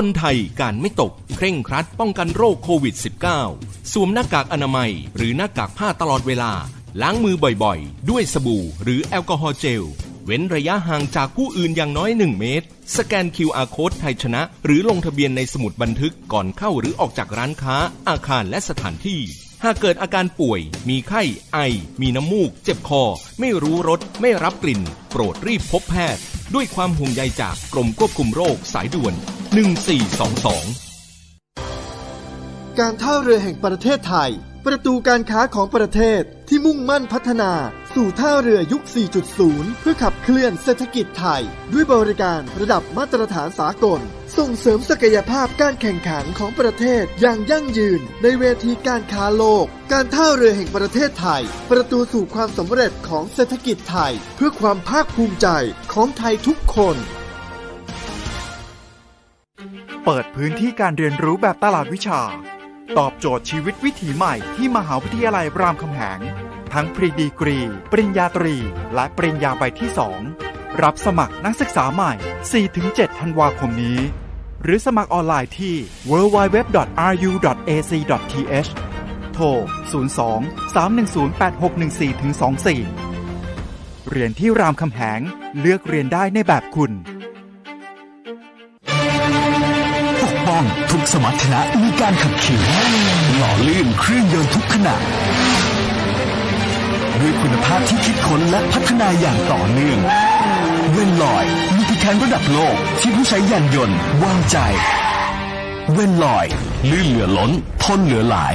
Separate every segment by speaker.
Speaker 1: คนไทยการไม่ตก เคร่งครัดป้องกันโรคโควิด -19 สวมหน้ากากอนามัย หรือหน้ากากผ้าตลอดเวลา ล้างมือบ่อยๆ ด้วยสบู่ หรือแอลกอฮอล์เจล เว้นระยะห่างจากผู้อื่นอย่างน้อย 1 เมตร สแกน QR Code ไทยชนะ หรือลงทะเบียนในสมุดบันทึกก่อนเข้าหรือออกจากร้านค้า อาคารและสถานที่ หากเกิดอาการป่วย มีไข้ ไอ มีน้ำมูก เจ็บคอ ไม่รู้รส ไม่รับกลิ่น โปรดรีบพบแพทย์ ด้วยความห่วงใยจากกรมควบคุมโรคสายด่วน 1422
Speaker 2: การท่าเรือแห่งประเทศไทย ประตูการค้าของประเทศที่มุ่งมั่นพัฒนาสู่ท่าเรือยุค 4.0 เพื่อขับเคลื่อนเศรษฐกิจไทย ด้วยบริการระดับมาตรฐานสากล ส่งเสริมศักยภาพการแข่งขันของประเทศอย่างยั่งยืน ในเวทีการค้าโลก การท่าเรือแห่งประเทศไทย ประตูสู่ความสำเร็จของเศรษฐกิจไทย เพื่อความภาคภูมิใจของไทยทุกคน
Speaker 3: เปิดพื้นที่การเรียนรู้แบบตลาดวิชา ตอบโจทย์ชีวิตวิถีใหม่ที่มหาวิทยาลัยรามคำแหง ทั้งปริดีกรี ปริญญาตรี และปริญญาใบที่ 2 รับสมัครนักศึกษาใหม่ 4-7 ธันวาคมนี้ หรือสมัครออนไลน์ที่ www.ru.ac.th โทร 02 310 8614 24 เรียนที่รามคำแหง เลือกเรียนได้ในแบบคุณ้
Speaker 4: อง ทุกสมรรถนะมีการขับขี่หล่อลื่นเครื่องยนต์ทุกขนาด้วยคุณภาพที่คิดค้นและพัฒนาอย่างต่อเนื่อง เวนลอยมีพิการระดับโลกที่ผู้ใช้ยานยนต์วางใจ เวนลอย ลื่นเหลือล้นทนเหลือหลาย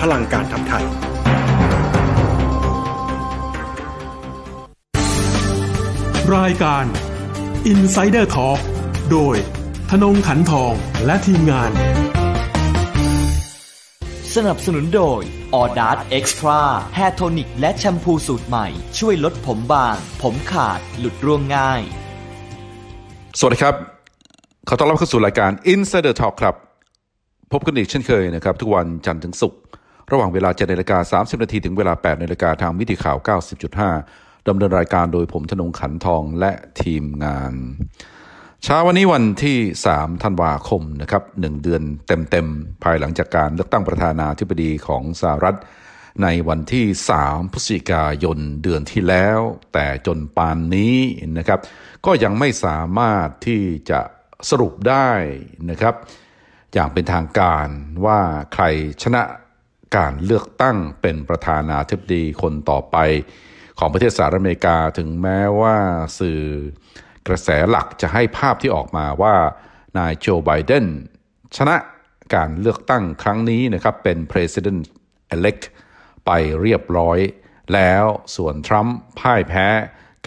Speaker 5: พลังการทำไทย
Speaker 6: รายการ Insider Talk โดยธนงขันทองและทีมงาน
Speaker 7: สนับสนุนโดยออดาร์ Extra Hair Tonic และแชมพูสูตรใหม่ ช่วยลดผมบาง ผมขาดหลุดร่วงง่าย
Speaker 8: สวัสดีครับ ขอต้อนรับเข้าสู่รายการ Insider Talk ครับ พบกันอีกเช่นเคยนะครับ ทุกวันจันทร์ถึงศุกร์ ระหว่างเวลา7นาฬิกา30 นาทีถึงเวลา8นาฬิกาทางวิธีข่าว 90.5ดำเนินรายการโดยผมธนงขันทองและทีมงาน เช้าวันนี้วันที่ 3 ธันวาคมนะครับหนึ่งเดือนเต็มๆ ภายหลังจากการเลือกตั้งประธานาธิบดีของสหรัฐ ในวันที่ 3 พฤศจิกายนเดือนที่แล้ว แต่จนปานนี้นะครับ ก็ยังไม่สามารถที่จะสรุปได้นะครับ อย่างเป็นทางการว่าใครชนะ การเลือกตั้งเป็นประธานาธิบดีคนต่อไป ของประเทศสหรัฐอเมริกาถึงแม้ว่าสื่อกระแสหลักจะให้ภาพที่ออกมาว่านายโจไบเดนชนะการเลือกตั้งครั้งนี้นะครับเป็น president elect ไปเรียบร้อย แล้วส่วนทรัมป์พ่ายแพ้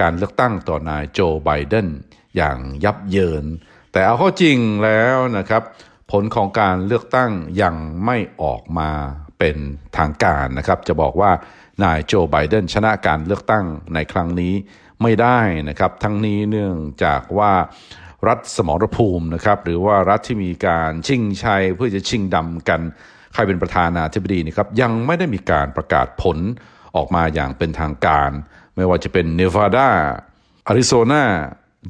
Speaker 8: การเลือกตั้งต่อนายโจไบเดนอย่างยับเยิน แต่เอาข้าจริงแล้วนะครับ ผลของการเลือกตั้งยังไม่ออกมา เป็นทางการนะครับ จะบอกว่านายโจไบเดนชนะการเลือกตั้งในครั้งนี้ไม่ได้นะครับ ทั้งนี้เนื่องจากว่ารัฐสมรภูมินะครับ หรือว่ารัฐที่มีการชิงชัยเพื่อจะชิงดำกันใครเป็นประธานาธิบดีนะครับ ยังไม่ได้มีการประกาศผลออกมาอย่างเป็นทางการ ไม่ว่าจะเป็นเนวาดาอาริโซนา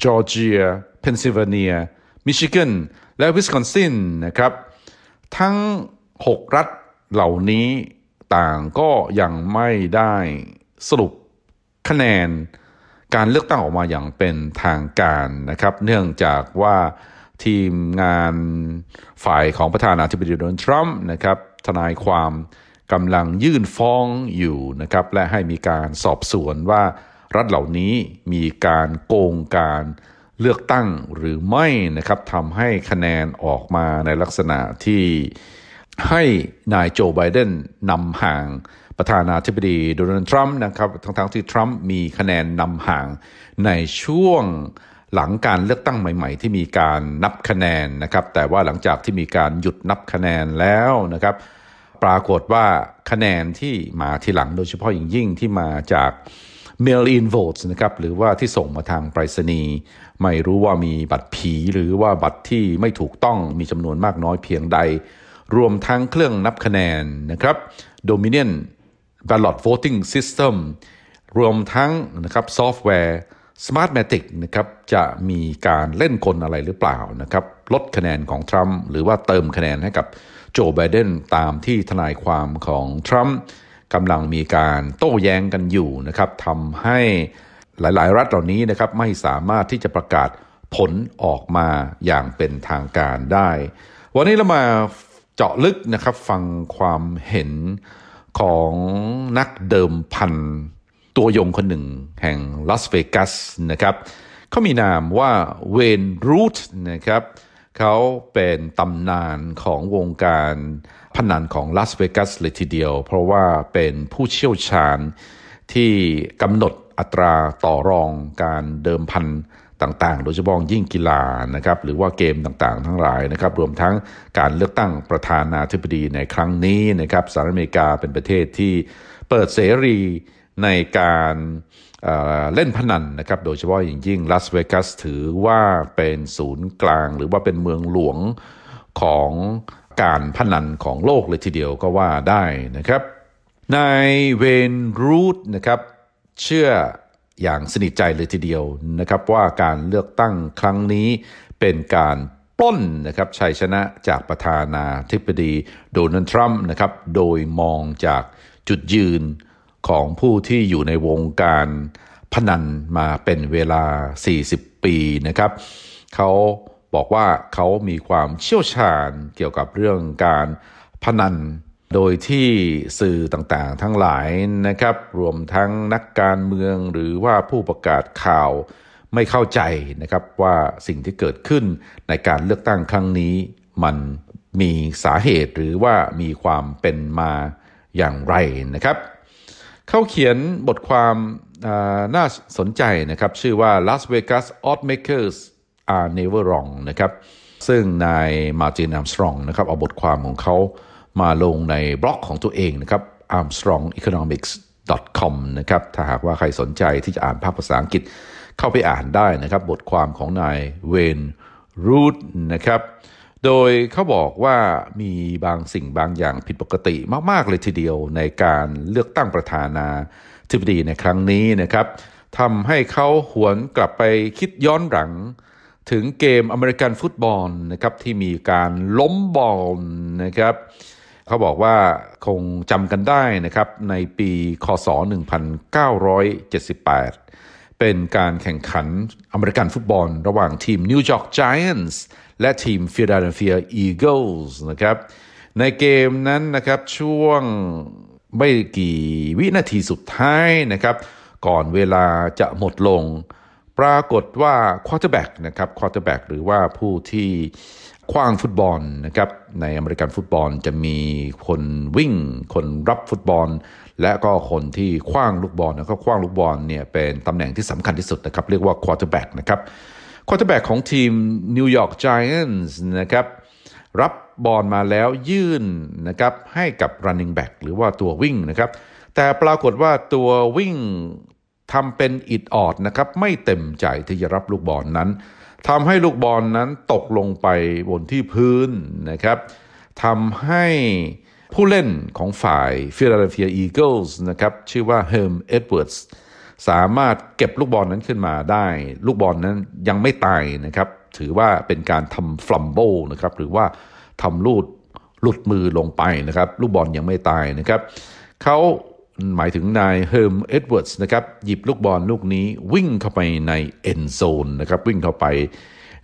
Speaker 8: จอร์เจีย เพนซิลเวเนีย มิชิแกนและวิสคอนซินนะครับ ทั้ง 6 รัฐ เหล่านี้ต่างก็ยังไม่ได้สรุปคะแนนการเลือกตั้งออกมาอย่างเป็นทางการนะครับ เนื่องจากว่าทีมงานฝ่ายของประธานาธิบดีโดนัลด์ทรัมป์นะครับทนายความกำลังยื่นฟ้องอยู่นะครับ และให้มีการสอบสวนว่ารัฐเหล่านี้มีการโกงการเลือกตั้งหรือไม่นะครับทำให้คะแนนออกมาในลักษณะที่ ให้นายโจไบเดนนำห่างประธานาธิบดีโดนัลด์ทรัมป์นะครับทั้งๆทที่ทรัมป์มีคะแนนนำห่างในช่วงหลังการเลือกตั้งใหม่ ๆ ที่มีการนับคะแนนนะครับแต่ว่าหลังจากที่มีการหยุดนับคะแนนแล้วนะครับปรากฏว่าคะแนนที่มาทีหลังโดยเฉพาะอย่างยิ่งที่มาจาก mail in votes นะครับหรือว่าที่ส่งมาทางไปรษณีย์ไม่รู้ว่ามีบัตรผีหรือว่าบัตรที่ไม่ถูกต้องมีจำนวนมากน้อยเพียงใด รวมทั้งเครื่องนับคะแนนนะครับ Dominion ballot voting system รวมทั้งนะครับซอฟต์แวร์ Smartmatic นะครับจะมีการเล่นกลอะไรหรือเปล่านะครับลดคะแนนของทรัมป์หรือว่าเติมคะแนนให้กับโจไบเดนตามที่ทนายความของทรัมป์กำลังมีการโต้แย้งกันอยู่นะครับทำให้หลาย ๆ รัฐเหล่านี้นะครับไม่สามารถที่จะประกาศผลออกมาอย่างเป็นทางการได้ วันนี้เรามา เจาะลึกนะครับฟังความเห็นของนักเดิมพันตัวยงคนหนึ่งแห่งลาสเวกัสนะครับเขามีนามว่าเวนรูทนะครับเขาเป็นตำนานของวงการพนันของลาสเวกัสเลยทีเดียว เพราะว่าเป็นผู้เชี่ยวชาญที่กำหนดอัตราต่อรองการเดิมพัน ต่างๆ โดยเฉพาะยิ่งกีฬานะครับหรือว่าเกมต่างๆ ทั้งหลายนะครับรวมทั้งการเลือกตั้งประธานาธิบดีในครั้งนี้นะครับสหรัฐอเมริกาเป็นประเทศที่เปิดเสรีในการเเล่นพนันนะครับโดยเฉพาะอย่างยิ่งลาสเวกัสถือว่าเป็นศูนย์กลาง หรือว่าเป็นเมืองหลวงของการพนันของโลกเลยทีเดียวก็ว่าได้นะครับนายเวนรูทนะครับเชื่อ อย่างสนิทใจเลยทีเดียวนะครับว่าการเลือกตั้งครั้งนี้เป็นการปล้นนะครับชัยชนะจากประธานาธิบดีโดนัลด์ทรัมป์นะครับโดยมองจากจุดยืนของผู้ที่อยู่ในวงการพนันมาเป็นเวลา 40 ปีนะครับเขาบอกว่าเขามีความเชี่ยวชาญเกี่ยวกับเรื่องการพนัน โดยที่สื่อต่างๆ ทั้งหลายนะครับ รวมทั้งนักการเมืองหรือว่าผู้ประกาศข่าวไม่เข้าใจนะครับว่าสิ่งที่เกิดขึ้นในการเลือกตั้งครั้งนี้ มันมีสาเหตุหรือว่ามีความเป็นมาอย่างไรนะครับ เขาเขียนบทความน่าสนใจนะครับ ชื่อว่า Las Vegas Oddmakers are never wrong นะครับ ซึ่งนายมาร์ตินอัมสตรองนะครับเอาบทความของเขา มาลงในบล็อกของตัวเองนะครับ armstrongeconomics.com นะครับ ถ้าหากว่าใครสนใจที่จะอ่านภาพภาษาอังกฤษเข้าไปอ่านได้นะครับ บทความของนายเวนรูดนะครับ โดยเขาบอกว่ามีบางสิ่งบางอย่างผิดปกติมาก ๆ เลยทีเดียวในการเลือกตั้งประธานาธิบดีในครั้งนี้นะครับทำให้เขาหวนกลับไปคิดย้อนหลังถึงเกมอเมริกันฟุตบอลนะครับที่มีการล้มบอลนะครับ เขาบอกว่าคงจำกันได้นะครับในปีคศ 1978 เป็นการแข่งขันอเมริกันฟุตบอล ระหว่างทีม New York Giants และทีม Philadelphia Eagles นะครับในเกมนั้นนะครับช่วงไม่กี่วินาทีสุดท้ายนะครับ ก่อนเวลาจะหมดลง ปรากฏว่า quarterback นะครับ quarterback หรือว่าผู้ที่ ขว้างฟุตบอลนะครับในอเมริกันฟุตบอลจะมีคนวิ่ง คนรับฟุตบอล และก็คนที่ขว้างลูกบอลแล้วก็ขว้างลูกบอลเนี่ยเป็นตำแหน่งที่สำคัญที่สุดนะครับเรียกว่า quarterback นะครับ quarterback ของทีมนิวยอร์กไจแอนส์นะครับรับบอลมาแล้วยื่นนะครับให้กับ running back หรือว่าตัววิ่งนะครับแต่ปรากฏว่าตัววิ่งทำเป็นอิดออดนะครับไม่เต็มใจที่จะรับลูกบอลนั้น ทำให้ลูกบอลนั้นตกลงไปบนที่พื้นนะครับทำให้ผู้เล่นของฝ่าย Philadelphia Eagles นะครับชื่อว่าเฮ r ร์มเอ็ดเวิร์ดสามารถเก็บลูกบอลนั้นขึ้นมาได้ ลูกบอลนั้นยังไม่ตายนะครับ ถือว่าเป็นการทำ fumble นะครับหรือว่าทำลูกหลุดมือลงไปนะครับ ลูกบอลยังไม่ตายนะครับเขา หมายถึงนายเฮิร์มเอ็ดเวิร์ดส์นะครับหยิบลูกบอลลูกนี้วิ่งเข้าไปใน end zone นะครับวิ่งเข้าไป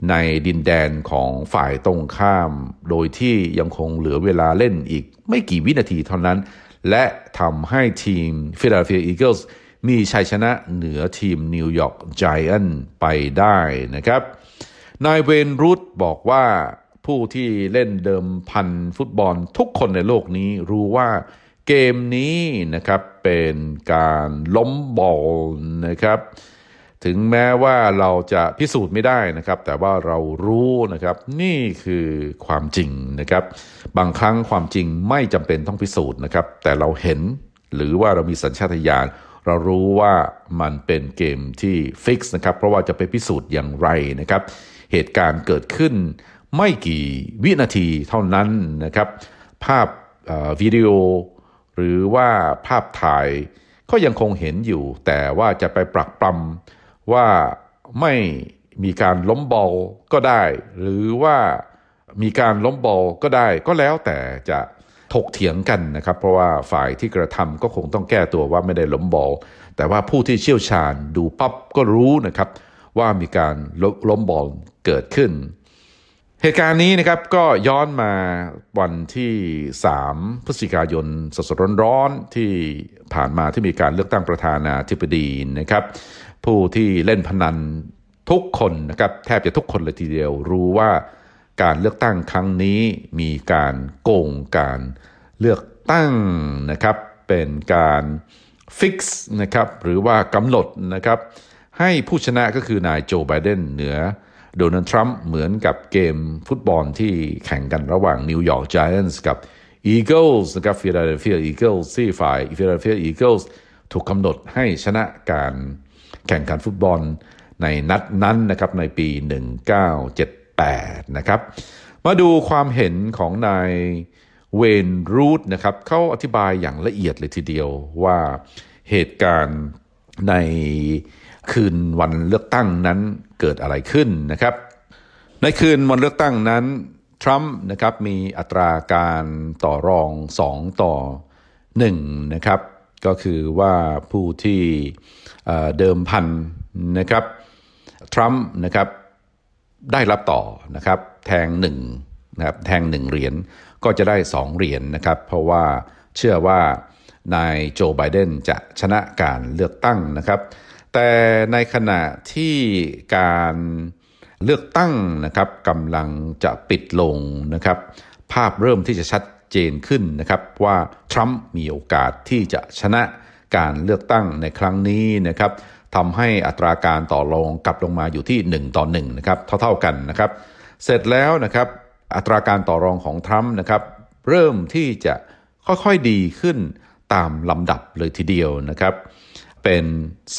Speaker 8: ในดินแดนของฝ่ายตรงข้าม โดยที่ยังคงเหลือเวลาเล่นอีกไม่กี่วินาทีเท่านั้น และทำให้ทีมฟิลาเดลเฟียอีเกิลส์มีชัยชนะเหนือทีมนิวยอร์กไจแอนไปได้นะครับนายเวนรูทบอกว่าผู้ที่เล่นเดิมพันฟุตบอลทุกคนในโลกนี้รู้ว่า เกมนี้นะครับเป็นการล้มบอลนะครับถึงแม้ว่าเราจะพิสูจน์ไม่ได้นะครับ แต่ว่าเรารู้นะครับนี่คือความจริงนะครับ บางครั้งความจริงไม่จำเป็นต้องพิสูจน์นะครับ แต่เราเห็นหรือว่าเรามีสัญชาตญาณเรารู้ว่ามันเป็นเกมที่ฟิกซ์นะครับ เพราะว่าจะไปพิสูจน์อย่างไรนะครับ เหตุการณ์เกิดขึ้นไม่กี่วินาทีเท่านั้นนะครับ ภาพวิดีโอ หรือว่าภาพถ่ายก็ยังคงเห็นอยู่ แต่ว่าจะไปปรักปรำว่าไม่มีการล้มบอลก็ได้ หรือว่ามีการล้มบอลก็ได้ก็แล้วแต่จะถกเถียงกันนะครับ เพราะว่าฝ่ายที่กระทำก็คงต้องแก้ตัวว่าไม่ได้ล้มบอลแต่ว่าผู้ที่เชี่ยวชาญดูปั๊บก็รู้นะครับ ว่ามีการล้มบอลเกิดขึ้น เหตุการณ์นี้นะครับก็ย้อนมาวันที่ 3 พฤศจิกายนสดๆร้อนๆที่ผ่านมาที่มีการเลือกตั้งประธานาธิบดีนะครับ ผู้ที่เล่นพนันทุกคนนะครับแทบจะทุกคนเลยทีเดียวรู้ว่าการเลือกตั้งครั้งนี้มีการโกงการเลือกตั้งนะครับเป็นการ fix นะครับหรือว่ากำหนดนะครับให้ผู้ชนะก็คือนายโจไบเดนเหนือ โดนัลด์ทรัมป์เหมือนกับเกมฟุตบอลที่แข่งกันระหว่างนิวยอร์กไจแอนท์กับอีเกิลส์นะครับฟิลาเดลเฟียอีเกิลส์ที่ฝ่ายฟิลาเดลเฟียอีเกิลส์ถูกกำหนดให้ชนะการแข่งขันฟุตบอลในนัดนั้นนะครับในปี 1978 นะครับ มาดูความเห็นของนายเวนรูดนะครับเขาอธิบายอย่างละเอียดเลยทีเดียวว่าเหตุการณ์ใน คืนวันเลือกตั้งนั้นเกิดอะไรขึ้นนะครับ ในคืนวันเลือกตั้งนั้นทรัมป์นะครับมีอัตราการต่อรอง 2 ต่อ 1 นะครับ ก็คือว่าผู้ที่เดิมพันนะครับทรัมป์นะครับได้รับต่อนะครับแทงหนึ่งนะครับแทงหนึ่งเหรียญก็จะได้สองเหรียญนนะครับ เพราะว่าเชื่อว่านายโจไบเดนจะชนะการเลือกตั้งนะครับ แต่ในขณะที่การเลือกตั้งนะครับกำลังจะปิดลงนะครับ ภาพเริ่มที่จะชัดเจนขึ้นนะครับว่าทรัมป์มีโอกาสที่จะชนะการเลือกตั้งในครั้งนี้นะครับทำให้อัตราการต่อรองกลับลงมาอยู่ที่ 1 ต่อ1นะครับเท่าๆกันนะครับ เสร็จแล้วนะครับอัตราการต่อรองของทรัมป์นะครับเริ่มที่จะค่อยๆดีขึ้นตามลำดับเลยทีเดียวนะครับ เป็น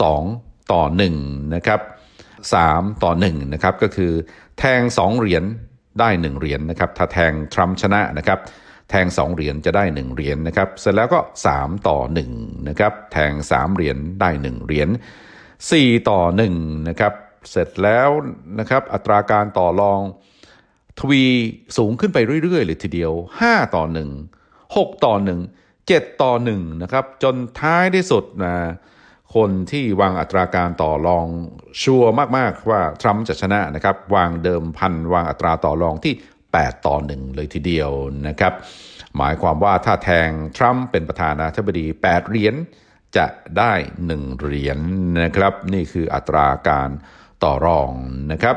Speaker 8: 2 ต่อ1นะครับ3ต่อ1นะครับก็คือแทง 2 เหรียญได้ 1 เหรียญนนะครับถ้าแทงทรัมป์ชนะนะครับแทง 2 เหรียญจะได้ 1 เหรียญนนะครับเสร็จแล้วก็ 3 ต่อ1นะครับแทง 3 เหรียญได้ 1 เหรียญ4ต่อ1นะครับเสร็จแล้วนะครับอัตราการต่อรองทวีสูงขึ้นไปเรื่อยๆเลยทีเดียว 5 ต่อ 1 6 ต่อ 1 7 ต่อ 1 นะครับ จนท้ายที่สุดนะ คนที่วางอัตราการต่อรองชัวร์มาก ๆ ว่าทรัมป์จะชนะนะครับ วางเดิมพันวางอัตราต่อรองที่ 8 ต่อ 1 เลยทีเดียวนะครับ หมายความว่าถ้าแทงทรัมป์เป็นประธานาธิบดี 8 เหรียญจะได้ 1 เหรียญนนะครับ นี่คืออัตราการต่อรองนะครับ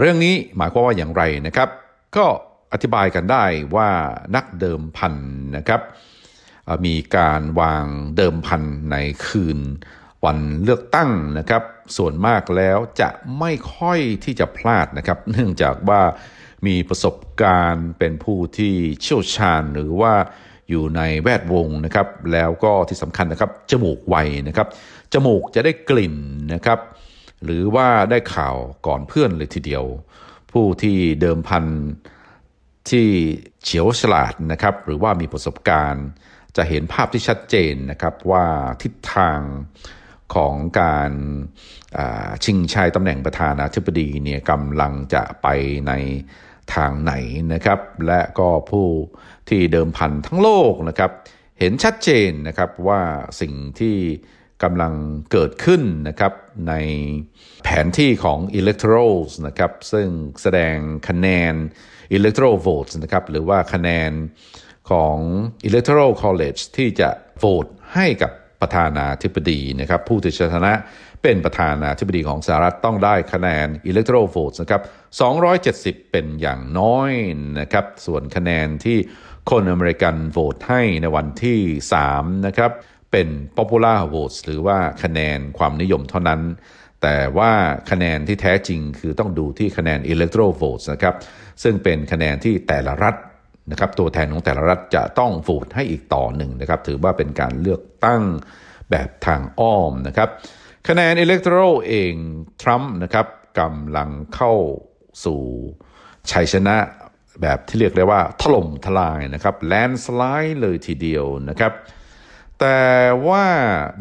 Speaker 8: เรื่องนี้หมายความว่าอย่างไรนะครับ ก็อธิบายกันได้ว่านักเดิมพันนะครับมีการวางเดิมพันในคืน วันเลือกตั้งนะครับ ส่วนมากแล้วจะไม่ค่อยที่จะพลาดนะครับ เนื่องจากว่ามีประสบการณ์เป็นผู้ที่เชี่ยวชาญหรือว่าอยู่ในแวดวงนะครับ แล้วก็ที่สำคัญนะครับ จมูกไวนะครับ จมูกจะได้กลิ่นนะครับ หรือว่าได้ข่าวก่อนเพื่อนเลยทีเดียว ผู้ที่เดิมพันที่เฉียวฉลาดนะครับ หรือว่ามีประสบการณ์ จะเห็นภาพที่ชัดเจนนะครับว่าทิศทาง ของการชิงชัยตำแหน่งประธานาธิบดีเนี่ยกำลังจะไปในทางไหนนะครับ และก็ผู้ที่เดิมพันทั้งโลกนะครับ เห็นชัดเจนนะครับว่าสิ่งที่กำลังเกิดขึ้นนะครับในแผนที่ของ electorals นะครับซึ่งแสดงคะแนน electoral votes นะครับหรือว่าคะแนนของ electoral college ที่จะโหวตให้กับ ประธานาธิบดีนะครับผู้ที่ชนะเป็นประธานาธิบดีของสหรัฐต้องได้คะแนน electoral votes นะครับ270 เป็นอย่างน้อยนะครับส่วนคะแนนที่คนอเมริกันโหวตให้ในวันที่ 3 นะครับ เป็น popular votes หรือว่าคะแนนความนิยมเท่านั้น แต่ว่าคะแนนที่แท้จริงคือต้องดูที่คะแนน electoral votes นะครับ ซึ่งเป็นคะแนนที่แต่ละรัฐ นะครับตัวแทนของแต่ละรัฐจะต้องโหวตให้อีกต่อหนึ่งนะครับถือว่าเป็นการเลือกตั้งแบบทางอ้อมนะครับคะแนน electoral เองทรัมป์นะครับกำลังเข้าสู่ชัยชนะแบบที่เรียกได้ว่าถล่มทลายนะครับแลนสไลด์เลยทีเดียวนะครับแต่ว่า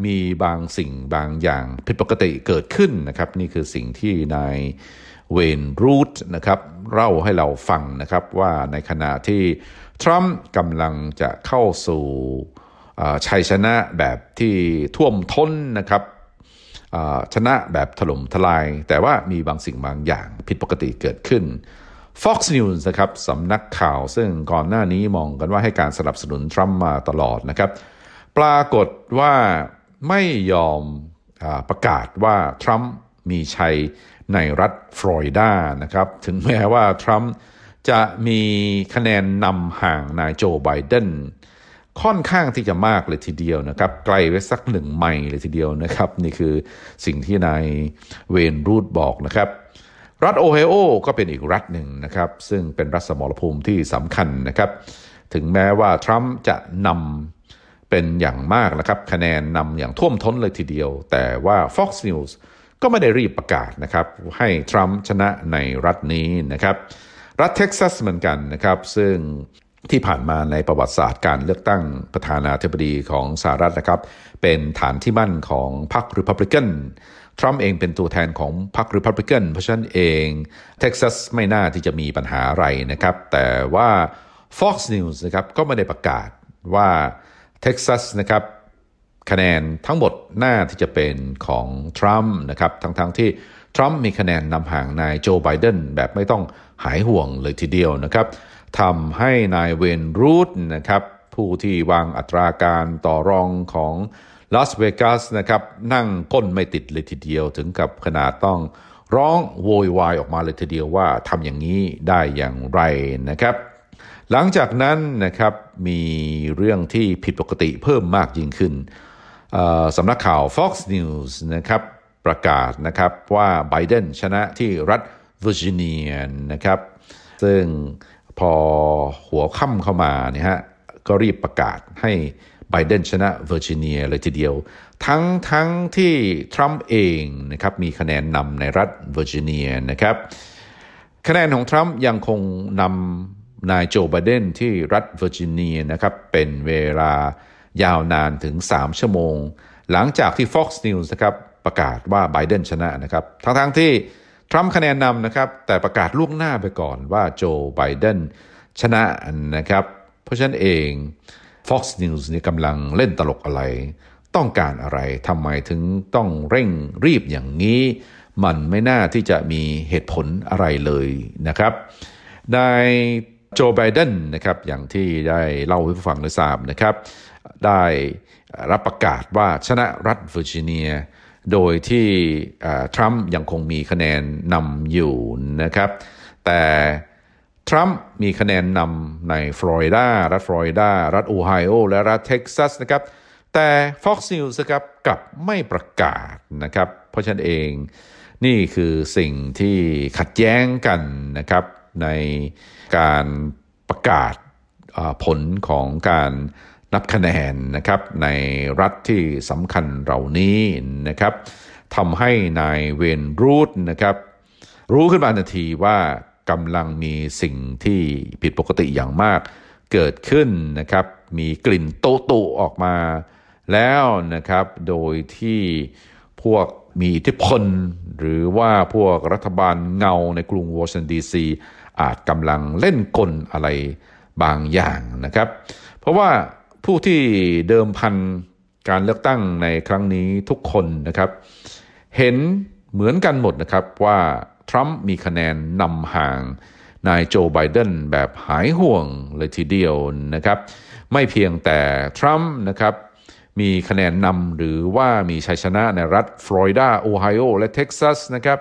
Speaker 8: มีบางสิ่งบางอย่างผิดปกติเกิดขึ้นนะครับ นี่คือสิ่งที่นาย เวนรูทนะครับเล่าให้เราฟังนะครับว่าในขณะที่ทรัมป์กำลังจะเข้าสู่ชัยชนะแบบที่ท่วมท้นนะครับชนะแบบถล่มทลาย แต่ว่ามีบางสิ่งบางอย่างผิดปกติเกิดขึ้น Fox News นะครับสำนักข่าวซึ่งก่อนหน้านี้มองกันว่าให้การสนับสนุนทรัมป์มาตลอดนะครับ ปรากฏว่าไม่ยอมอประกาศว่าทรัมป์มีชัย ในรัฐฟลอริดานะครับ ถึงแม้ว่าทรัมป์จะมีคะแนนนำห่างนายโจไบเดนค่อนข้างที่จะมากเลยทีเดียวนะครับ ไกลไว้สักหนึ่งไมล์เลยทีเดียวนะครับ นี่คือสิ่งที่นายเวนรูดบอกนะครับ รัฐโอไฮโอก็เป็นอีกรัฐหนึ่งนะครับ ซึ่งเป็นรัฐสมรภูมิที่สำคัญนะครับ ถึงแม้ว่าทรัมป์จะนำเป็นอย่างมากนะครับ คะแนนนำอย่างท่วมท้นเลยทีเดียว แต่ว่า Fox News ก็ไม่ได้รีบประกาศนะครับให้ทรัมป์ชนะในรัฐนี้นะครับ รัฐเท็กซัสเหมือนกันนะครับ ซึ่งที่ผ่านมาในประวัติศาสตร์การเลือกตั้งประธานาธิบดีของสหรัฐนะครับ เป็นฐานที่มั่นของพรรคริพับลิกันทรัมป์เองเป็นตัวแทนของพรรคริพับลิกันเพราะฉะนั้นเองเท็กซัสไม่น่าที่จะมีปัญหาอะไรนะครับ แต่ว่า Fox News นะครับก็ไม่ได้ประกาศว่าเท็กซัสนะครับ คะแนนทั้งหมดน่าที่จะเป็นของทรัมป์นะครับทั้งๆ ที่ทรัมป์มีคะแนนนำห่างนายโจไบเดนแบบไม่ต้องหายห่วงเลยทีเดียวนะครับทำให้นายเวนรูทนะครับผู้ที่วางอัตราการต่อรองของลาสเวกัสนะครับนั่งก้นไม่ติดเลยทีเดียวถึงกับขนาดต้องร้องโวยวายออกมาเลยทีเดียวว่าทำอย่างนี้ได้อย่างไรนะครับ หลังจากนั้นนะครับมีเรื่องที่ผิดปกติเพิ่มมากยิ่งขึ้น สำนักข่าว Fox News นะครับประกาศนะครับว่าไบเดนชนะที่รัฐเวอร์จิเนียนะครับ ซึ่งพอหัวค่ำเข้ามาเนี่ยฮะก็รีบประกาศให้ไบเดนชนะเวอร์จิเนียเลยทีเดียว ทั้งทั้งที่ทรัมป์เองนะครับมีคะแนนนำในรัฐเวอร์จิเนียนะครับ คะแนนของทรัมป์ยังคงนำนายโจไบเดนที่รัฐเวอร์จิเนียนะครับเป็นเวลา ยาวนานถึง 3 ชั่วโมง หลังจากที่ Fox News นะครับประกาศว่าไบเดนชนะนะครับทั้งทั้งที่ทรัมป์คะแนนนำนะครับแต่ประกาศล่วงหน้าไปก่อนว่าโจไบเดนชนะนะครับเพราะฉะนั้นเอง Fox News นี่กำลังเล่นตลกอะไร ต้องการอะไรทำไมถึงต้องเร่งรีบอย่างนี้ มันไม่น่าที่จะมีเหตุผลอะไรเลยนะครับนายโจไบเดนนะครับอย่างที่ได้เล่าให้ฟังได้ทราบนะครับ ได้รีบประกาศว่าชนะรัฐเวอร์จิเนีย โดยที่ทรัมป์ยังคงมีคะแนนนำอยู่นะครับ แต่ทรัมป์มีคะแนนนำในฟลอริดารัฐฟลอริดารัฐโอไฮโอ และรัฐเท็กซัสนะครับ แต่ Fox News นะครับกลับไม่ประกาศนะครับ เพราะฉะนั้นเองนี่คือสิ่งที่ขัดแย้งกันนะครับในการประกาศผลของการ นับคะแนนนะครับในรัฐที่สำคัญเหล่านี้นะครับทำให้นายเวนรูทนะครับรู้ขึ้นมาทันทีว่ากำลังมีสิ่งที่ผิดปกติอย่างมากเกิดขึ้นนะครับ มีกลิ่นโตโตออกมาแล้วนะครับ โดยที่พวกมีอิทธิพล หรือว่าพวกรัฐบาลเงาในกรุงวอชิงตันดีซีอาจกำลังเล่นกลอะไรบางอย่างนะครับ เพราะว่า ผู้ที่เดิมพันการเลือกตั้งในครั้งนี้ทุกคนนะครับ เห็นเหมือนกันหมดนะครับว่าทรัมป์มีคะแนนนำห่างนายโจไบเดนแบบหายห่วงเลยทีเดียวนะครับ ไม่เพียงแต่ทรัมป์นะครับมีคะแนนนำหรือว่ามีชัยชนะในรัฐฟลอริดาโอไฮโอและเท็กซัสนะครับ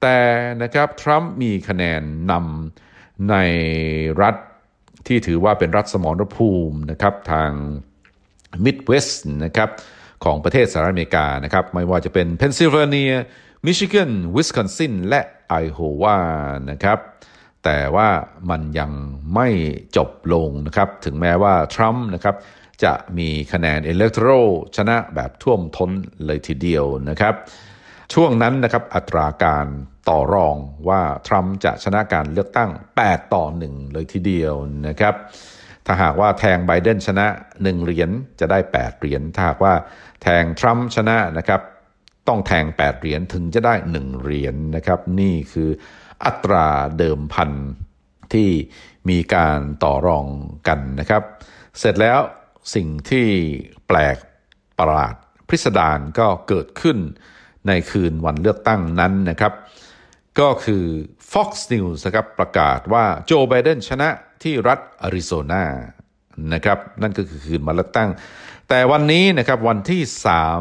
Speaker 8: แต่นะครับทรัมป์มีคะแนนนำในรัฐ ที่ถือว่าเป็นรัฐสมรภูมินะครับทางมิดเวสต์นะครับของประเทศสหรัฐอเมริกานะครับไม่ว่าจะเป็นเพนซิลเวเนียมิชิแกนวิสคอนซินและไอโอวานะครับแต่ว่ามันยังไม่จบลงนะครับถึงแม้ว่าทรัมป์นะครับจะมีคะแนนอิเล็กโทรชนะแบบท่วมท้นเลยทีเดียวนะครับ ช่วงนั้นนะครับอัตราการ ต่อรองว่าทรัมป์จะชนะการเลือกตั้ง 8 ต่อ 1 เลยทีเดียวนะครับ ถ้าหากว่าแทงไบเดนชนะ 1 เหรียญจะได้ 8 เหรียญถ้าหากว่าแทงทรัมป์ชนะนะครับต้องแทง 8 เหรียญถึงจะได้ 1 เหรียญนนะครับ นี่คืออัตราเดิมพันที่มีการต่อรองกันนะครับ เสร็จแล้วสิ่งที่แปลกประหลาดพิสดารก็เกิดขึ้นในคืนวันเลือกตั้งนั้นนะครับ ก็คือ Fox News นะครับประกาศว่าโจไบเดนชนะที่รัฐอาริโซนานะครับนั่นก็คือคืนวันเลือกตั้ง แต่วันนี้นะครับวันที่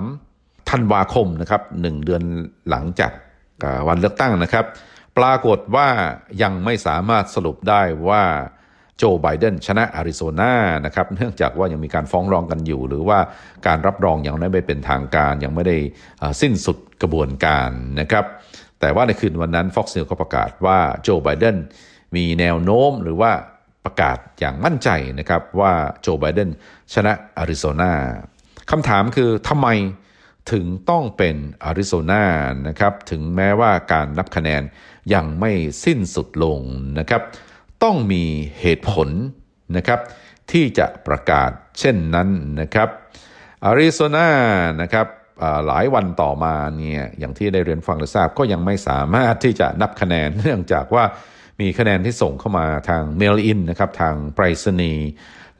Speaker 8: 3 ธันวาคมนะครับหนึ่งเดือนหลังจากวันเลือกตั้งนะครับ ปรากฏว่ายังไม่สามารถสรุปได้ว่าโจไบเดนชนะอาริโซนานะครับเนื่องจากว่ายังมีการฟ้องร้องกันอยู่ หรือว่าการรับรองยังไม่เป็นทางการยังไม่ได้สิ้นสุดกระบวนการนะครับ แต่ว่าในคืนวันนั้น Fox News ก็ประกาศว่าโจไบเดนมีแนวโน้มหรือว่าประกาศอย่างมั่นใจนะครับว่าโจไบเดนชนะอาริโซนาคำถามคือทำไมถึงต้องเป็นอาริโซนานะครับถึงแม้ว่าการนับคะแนนยังไม่สิ้นสุดลงนะครับต้องมีเหตุผลนะครับที่จะประกาศเช่นนั้นนะครับอาริโซนานะครับ หลายวันต่อมาเนี่ยอย่างที่ได้เรียนฟังและทราบก็ยังไม่สามารถที่จะนับคะแนนเนื่องจากว่ามีคะแนนที่ส่งเข้ามาทางเมลอินนะครับทางไปรษณีย์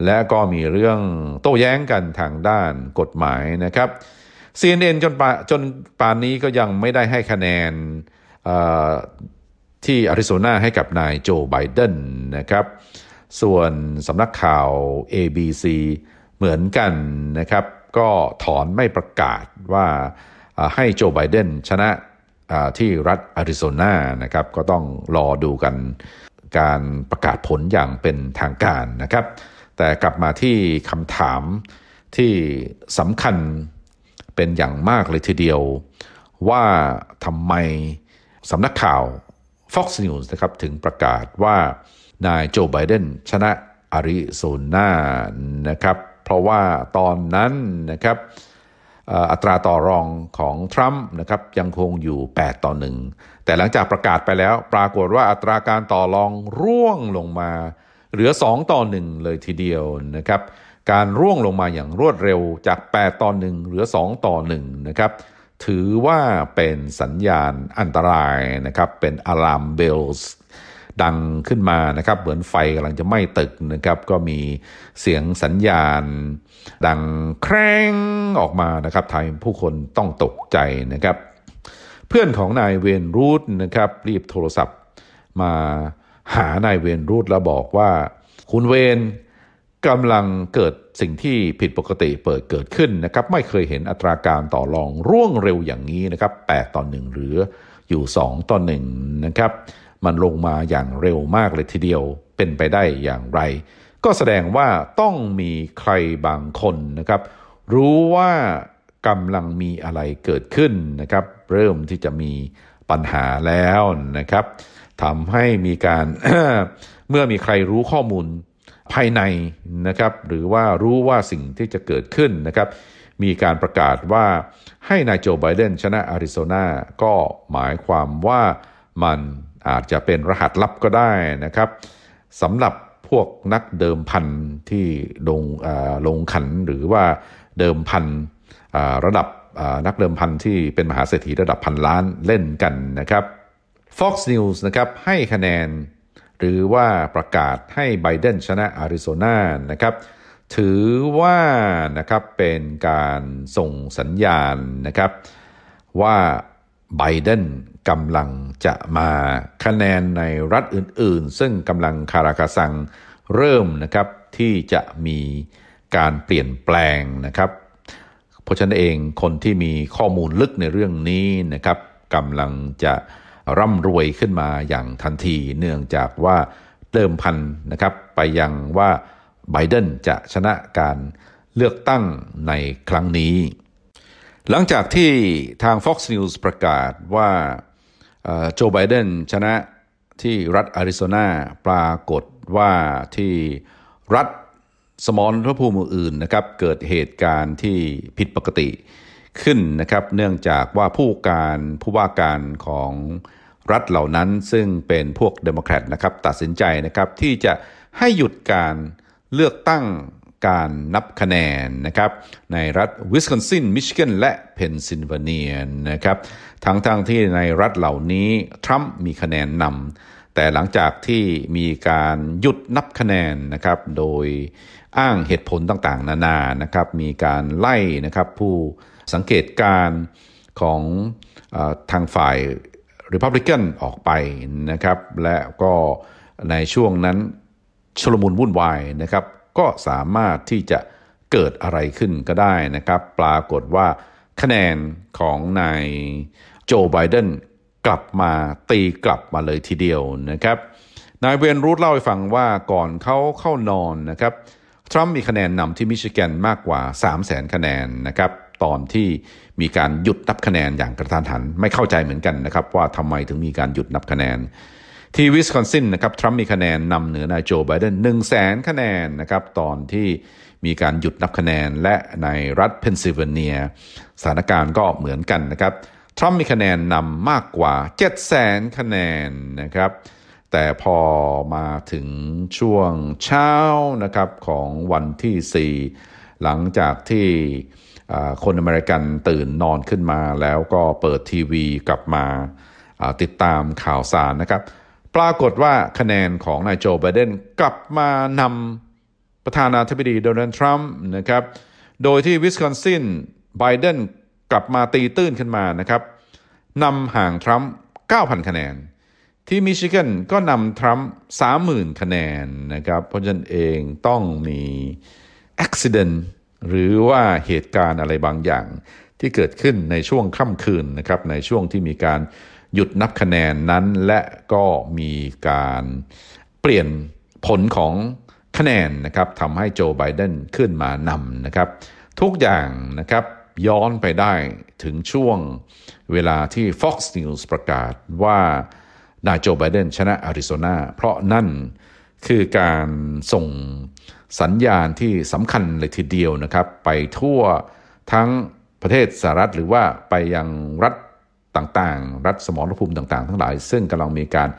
Speaker 8: และก็มีเรื่องโต้แย้งกันทางด้านกฎหมายนะครับ CNN จนปจนป่านนี้ก็ยังไม่ได้ให้คะแนนที่อาริโซนาให้กับนายโจไบเดนนะครับ ส่วนสำนักข่าว ABC เหมือนกันนะครับ ก็ถอนไม่ประกาศว่าให้โจไบเดนชนะที่รัฐอาริโซนานะครับก็ต้องรอดูกันการประกาศผลอย่างเป็นทางการนะครับ แต่กลับมาที่คำถามที่สำคัญเป็นอย่างมากเลยทีเดียว ว่าทำไมสำนักข่าว Fox News นะครับถึงประกาศว่านายโจไบเดนชนะอาริโซนานะครับ ราะว่าตอนนั้นนะครับอัตราต่อรองของทรัมป์นะครับยังคงอยู่ 8 ต่อ 1 แต่หลังจากประกาศไปแล้วปรากฏว่าอัตราการต่อรองร่วงลงมา เหลือ 2 ต่อ 1 เลยทีเดียวนะครับการร่วงลงมาอย่างรวดเร็วจาก 8 ต่อ 1 เหลือ 2 ต่อ 1 นะครับถือว่าเป็นสัญญาณอันตรายนะครับเป็นอะลามเบลส์ ดังขึ้นมานะครับ เหมือนไฟกำลังจะไหม้ตึกนะครับ ก็มีเสียงสัญญาณ ดังแครงออกมานะครับทำให้ผู้คนต้องตกใจนะครับ เพื่อนของนายเวนรูดนะครับ รีบโทรศัพท์มาหานายเวนรูดแล้วบอกว่าคุณเวนกำลังเกิดสิ่งที่ผิดปกติเปิดเกิดขึ้นนะครับ ไม่เคยเห็นอัตราการต่อรองร่วงเร็วอย่างนี้นะครับ 8 ต่อ 1 หรืออยู่ 2 ต่อ 1 นะครับ มันลงมาอย่างเร็วมากเลยทีเดียวเป็นไปได้อย่างไร ก็แสดงว่าต้องมีใครบางคนนะครับ รู้ว่ากำลังมีอะไรเกิดขึ้นนะครับ เริ่มที่จะมีปัญหาแล้วนะครับทำให้มีการเมื่อมีใครรู้ข้อมูลภายในนะครับ หรือว่ารู้ว่าสิ่งที่จะเกิดขึ้นนะครับ มีการประกาศว่าให้นายโจไบเดนชนะอาริโซนาก็หมายความว่ามัน อาจจะเป็นรหัสลับก็ได้นะครับสำหรับพวกนักเดิมพันที่ลงลงขันหรือว่าเดิมพันระดับนักเดิมพันที่เป็นมหาเศรษฐีระดับพันล้านเล่นกันนะครับ Fox News นะครับให้คะแนน หรือว่าประกาศให้ไบเดนชนะอาริโซนานะครับถือว่านะครับเป็นการส่งสัญญาณนะครับว่า ไบเดนกำลังจะมาคะแนนในรัฐอื่น ๆ ซึ่งกำลังคาราคาซังเริ่มนะครับที่จะมีการเปลี่ยนแปลงนะครับ เพราะฉะนั้นเองคนที่มีข้อมูลลึกในเรื่องนี้นะครับกำลังจะร่ำรวยขึ้นมาอย่างทันทีเนื่องจากว่าเดิมพันนะครับไปยังว่าไบเดนจะชนะการเลือกตั้งในครั้งนี้ หลังจากที่ทาง Fox News ประกาศว่าโจไบเดนชนะที่รัฐอาริโซนาปรากฏว่าที่รัฐสมรภูมิอื่นนะครับเกิดเหตุการณ์ที่ผิดปกติขึ้นนะครับเนื่องจากว่าผู้การผู้ว่าการของรัฐเหล่านั้นซึ่งเป็นพวกเดโมแครตนะครับตัดสินใจนะครับที่จะให้หยุดการเลือกตั้ง การนับคะแนนนะครับในรัฐวิสคอนซิน มิชิแกน และเพนซิลเวเนียนะครับทั้งๆ ที่ในรัฐเหล่านี้ทรัมป์มีคะแนนนำแต่หลังจากที่มีการหยุดนับคะแนนนะครับโดยอ้างเหตุผลต่างๆ นานานะครับมีการไล่นะครับผู้สังเกตการณ์ของทางฝ่าย Republican ออกไปนะครับและก็ในช่วงนั้นชลมุนวุ่นวายนะครับ ก็สามารถที่จะเกิดอะไรขึ้นก็ได้นะครับ ปรากฏว่าคะแนนของนายโจไบเดนกลับมาตีกลับมาเลยทีเดียวนะครับ นายเวนรูดเล่าให้ฟังว่าก่อนเขาเข้านอนนะครับทรัมป์มีคะแนนนำที่มิชิแกนมากกว่า 3 0 0แสนคะแนนนะครับตอนที่มีการหยุดนับคะแนนอย่างกะทันหัน ไม่เข้าใจเหมือนกันนะครับว่าทำไมถึงมีการหยุดนับคะแนน ที่วิสคอนซินนะครับทรัมป์มีคะแนนนำเหนือนายโจไบเดนหนึ่งแสนคะแนนนะครับตอนที่มีการหยุดนับคะแนนและในรัฐเพนซิลเวเนีย สถานการณ์ก็เหมือนกันนะครับทรัมป์มีคะแนนนำมากกว่า 7 0 0แสนคะแนนนะครับแต่พอมาถึงช่วงเช้านะครับของวันที่ 4 หลังจากที่คนอเมริกันตื่นนอนขึ้นมาแล้วก็เปิดทีวีกลับมาติดตามข่าวสารนะครับ ปรากฏว่าคะแนนของนายโจไบเดนกลับมานำประธานาธิบดีโดนัลด์ทรัมป์นะครับ โดยที่วิสคอนซินไบเดนกลับมาตีตื้นขึ้นมานะครับนำห่างทรัมป์ 9,000 คะแนน ที่มิชิแกนก็นำทรัมป์ 30,000 คะแนนนะครับ เพราะฉะนั้นเองต้องมีอุบิเหตุหรือว่าเหตุการณ์อะไรบางอย่างที่เกิดขึ้นในช่วงค่ำคืนนะครับในช่วงที่มีการ หยุดนับคะแนนนั้นและก็มีการเปลี่ยนผลของคะแนนนะครับทำให้โจไบเดนขึ้นมานำนะครับ ทุกอย่างนะครับย้อนไปได้ถึงช่วงเวลาที่ Fox News ประกาศว่านายโจไบเดนชนะอาริโซนาเพราะนั่นคือการส่งสัญญาณที่สำคัญเลยทีเดียวนะครับ ไปทั่วทั้งประเทศสหรัฐหรือว่าไปยังรัฐ ต่างๆ รัฐสมรภูมิต่างๆ ทั้งหลาย ซึ่งกำลังมีการ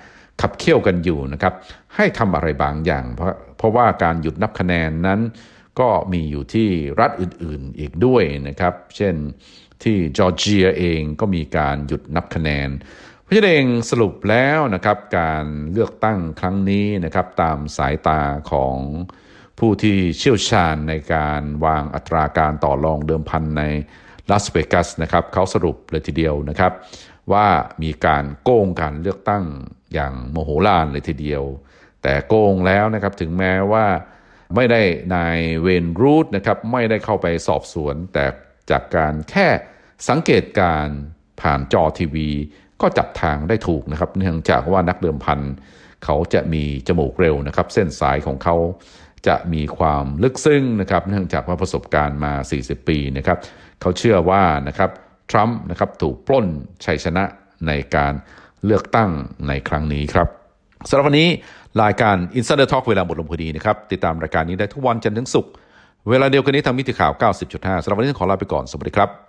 Speaker 8: ขับเคี่ยวกันอยู่นะครับให้ทำอะไรบางอย่าง เพราะเพราะว่าการหยุดนับคะแนนนั้น ก็มีอยู่ที่รัฐอื่นๆอีกด้วยนะครับ เช่นที่จอร์เจียเองก็มีการหยุดนับคะแนนเพราะฉะนั้นเองสรุปแล้วนะครับการเลือกตั้งครั้งนี้นะครับตามสายตาของผู้ที่เชี่ยวชาญในการวางอัตราการต่อรองเดิมพันใน ลาสเวกัสนะครับเขาสรุปเลยทีเดียวนะครับ ว่ามีการโกงการเลือกตั้งอย่างโมโหลานเลยทีเดียว แต่โกงแล้วนะครับถึงแม้ว่าไม่ได้นายเวนรูทนะครับไม่ได้เข้าไปสอบสวน แต่จากการแค่สังเกตการผ่านจอทีวี ก็จับทางได้ถูกนะครับ เนื่องจากว่านักเดิมพันเขาจะมีจมูกเร็วนะครับ เส้นสายของเขา จะมีความลึกซึ้งนะครับเนื่องจากว่าประสบการณ์มา 40 ปีนะครับเขาเชื่อว่านะครับทรัมป์นะครับถูกปล้นชัยชนะในการเลือกตั้งในครั้งนี้ครับสำหรับวันนี้รายการ Insider Talk เวลาหมดลงพอดีนะครับติดตามรายการนี้ได้ทุกวันจันทร์ถึงศุกร์เวลาเดียวกันนี้ทางมิติข่าว 90.5สำหรับวันนี้ขอลาไปก่อนสวัสดีครับ